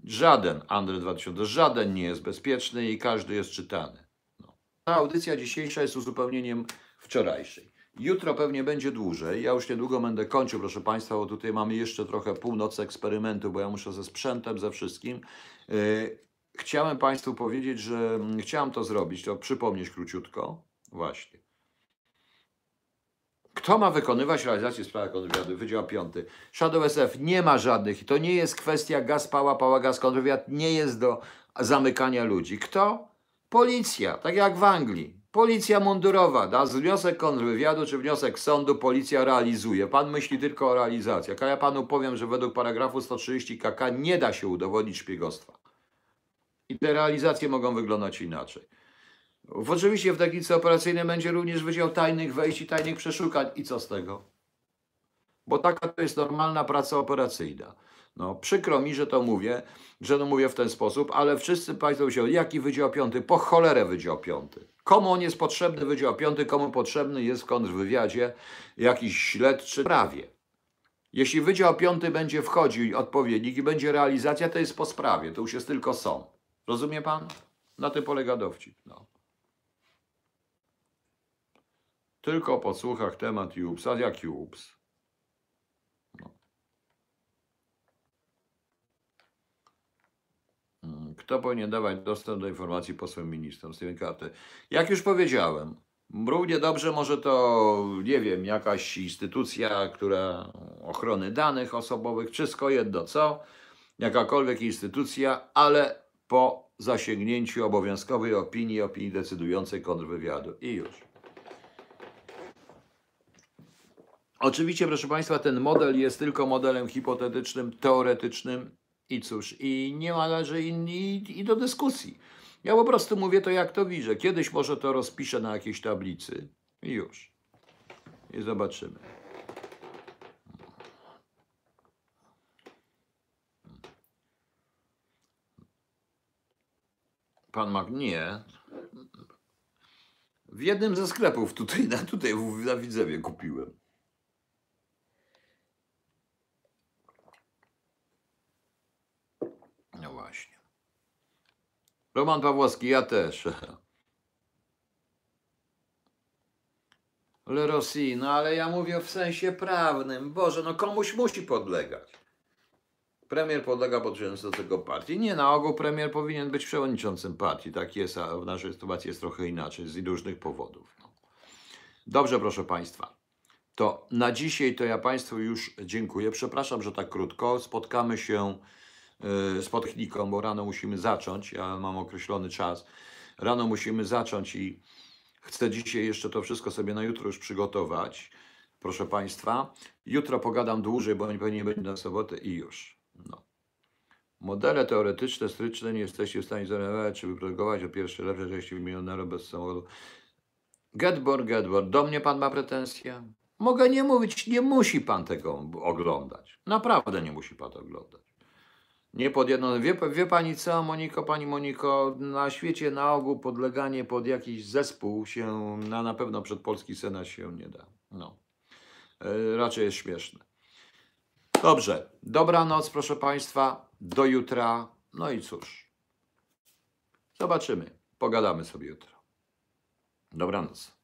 Speaker 1: Żaden Andre 2000, żaden nie jest bezpieczny i każdy jest czytany. No. Ta audycja dzisiejsza jest uzupełnieniem wczorajszej. Jutro pewnie będzie dłużej. Ja już niedługo będę kończył, proszę Państwa, bo tutaj mamy jeszcze trochę północy eksperymentu, bo ja muszę ze sprzętem, ze wszystkim. Yy, Chciałem Państwu powiedzieć, że mm, chciałem to zrobić, to przypomnieć króciutko. Właśnie. Kto ma wykonywać realizację sprawy kontrwywiadu? Wydział 5. Shadow SF nie ma żadnych. I to nie jest kwestia gaz, pała, pała, gaz, kontrwywiad. Nie jest do zamykania ludzi. Kto? Policja, tak jak w Anglii. Policja mundurowa da wniosek kontrwywiadu czy wniosek sądu, policja realizuje. Pan myśli tylko o realizacji. A ja panu powiem, że według paragrafu 130 KK nie da się udowodnić szpiegostwa. I te realizacje mogą wyglądać inaczej. W, oczywiście w technice operacyjnej będzie również Wydział Tajnych Wejść i Tajnych Przeszukań. I co z tego? Bo taka to jest normalna praca operacyjna. No, przykro mi, że to mówię, że to mówię w ten sposób, ale wszyscy Państwo się, jaki Wydział Piąty? Po cholerę Wydział Piąty. Komu on jest potrzebny Wydział Piąty? Komu potrzebny jest w kontrwywiadzie jakiś śledczy? Prawie. Jeśli Wydział Piąty będzie wchodził odpowiednik i będzie realizacja, to jest po sprawie, to już jest tylko sąd. Rozumie Pan? Na tym polega dowcip. No. Tylko po słuchach temat JUPS. A jak JUPS? No. Mm, Kto powinien dawać dostęp do informacji posłem ministrom tej karty? Jak już powiedziałem, równie dobrze może to, nie wiem, jakaś instytucja, która ochrony danych osobowych, wszystko jedno co, jakakolwiek instytucja, ale po zasięgnięciu obowiązkowej opinii, opinii decydującej kontrwywiadu. I już. Oczywiście, proszę Państwa, ten model jest tylko modelem hipotetycznym, teoretycznym i cóż, i nie należy inni i do dyskusji. Ja po prostu mówię to, jak to widzę. Kiedyś może to rozpiszę na jakiejś tablicy i już. I zobaczymy. Pan Mag, nie. W jednym ze sklepów tutaj, na, tutaj w- na Widzewie kupiłem. No właśnie. Roman Pawłowski, ja też. Le Rossi, no ale ja mówię w sensie prawnym. Boże, no komuś musi podlegać. Premier podlega przewodniczącego partii. Nie, na ogół premier powinien być przewodniczącym partii. Tak jest, a w naszej sytuacji jest trochę inaczej, z różnych powodów. No. Dobrze, proszę Państwa. To na dzisiaj to ja Państwu już dziękuję. Przepraszam, że tak krótko. Spotkamy się z techniką, bo rano musimy zacząć. Ja mam określony czas. Rano musimy zacząć i chcę dzisiaj jeszcze to wszystko sobie na jutro już przygotować. Proszę Państwa, jutro pogadam dłużej, bo pewnie będzie na sobotę i już. No. Modele teoretyczne, stryczne nie jesteście w stanie zorientować, czy wyprodukować o pierwsze lepsze części milionera bez samochodu. Getbor, Getbor, do mnie pan ma pretensje? Mogę nie mówić, nie musi pan tego oglądać. Naprawdę nie musi pan to oglądać. Nie pod jedną. Wie, wie pani co, Moniko, pani Moniko, na świecie na ogół podleganie pod jakiś zespół się na, na pewno przed polski senat się nie da. No. E, raczej jest śmieszne. Dobrze. Dobranoc, proszę państwa. Do jutra. No i cóż. Zobaczymy. Pogadamy sobie jutro. Dobranoc.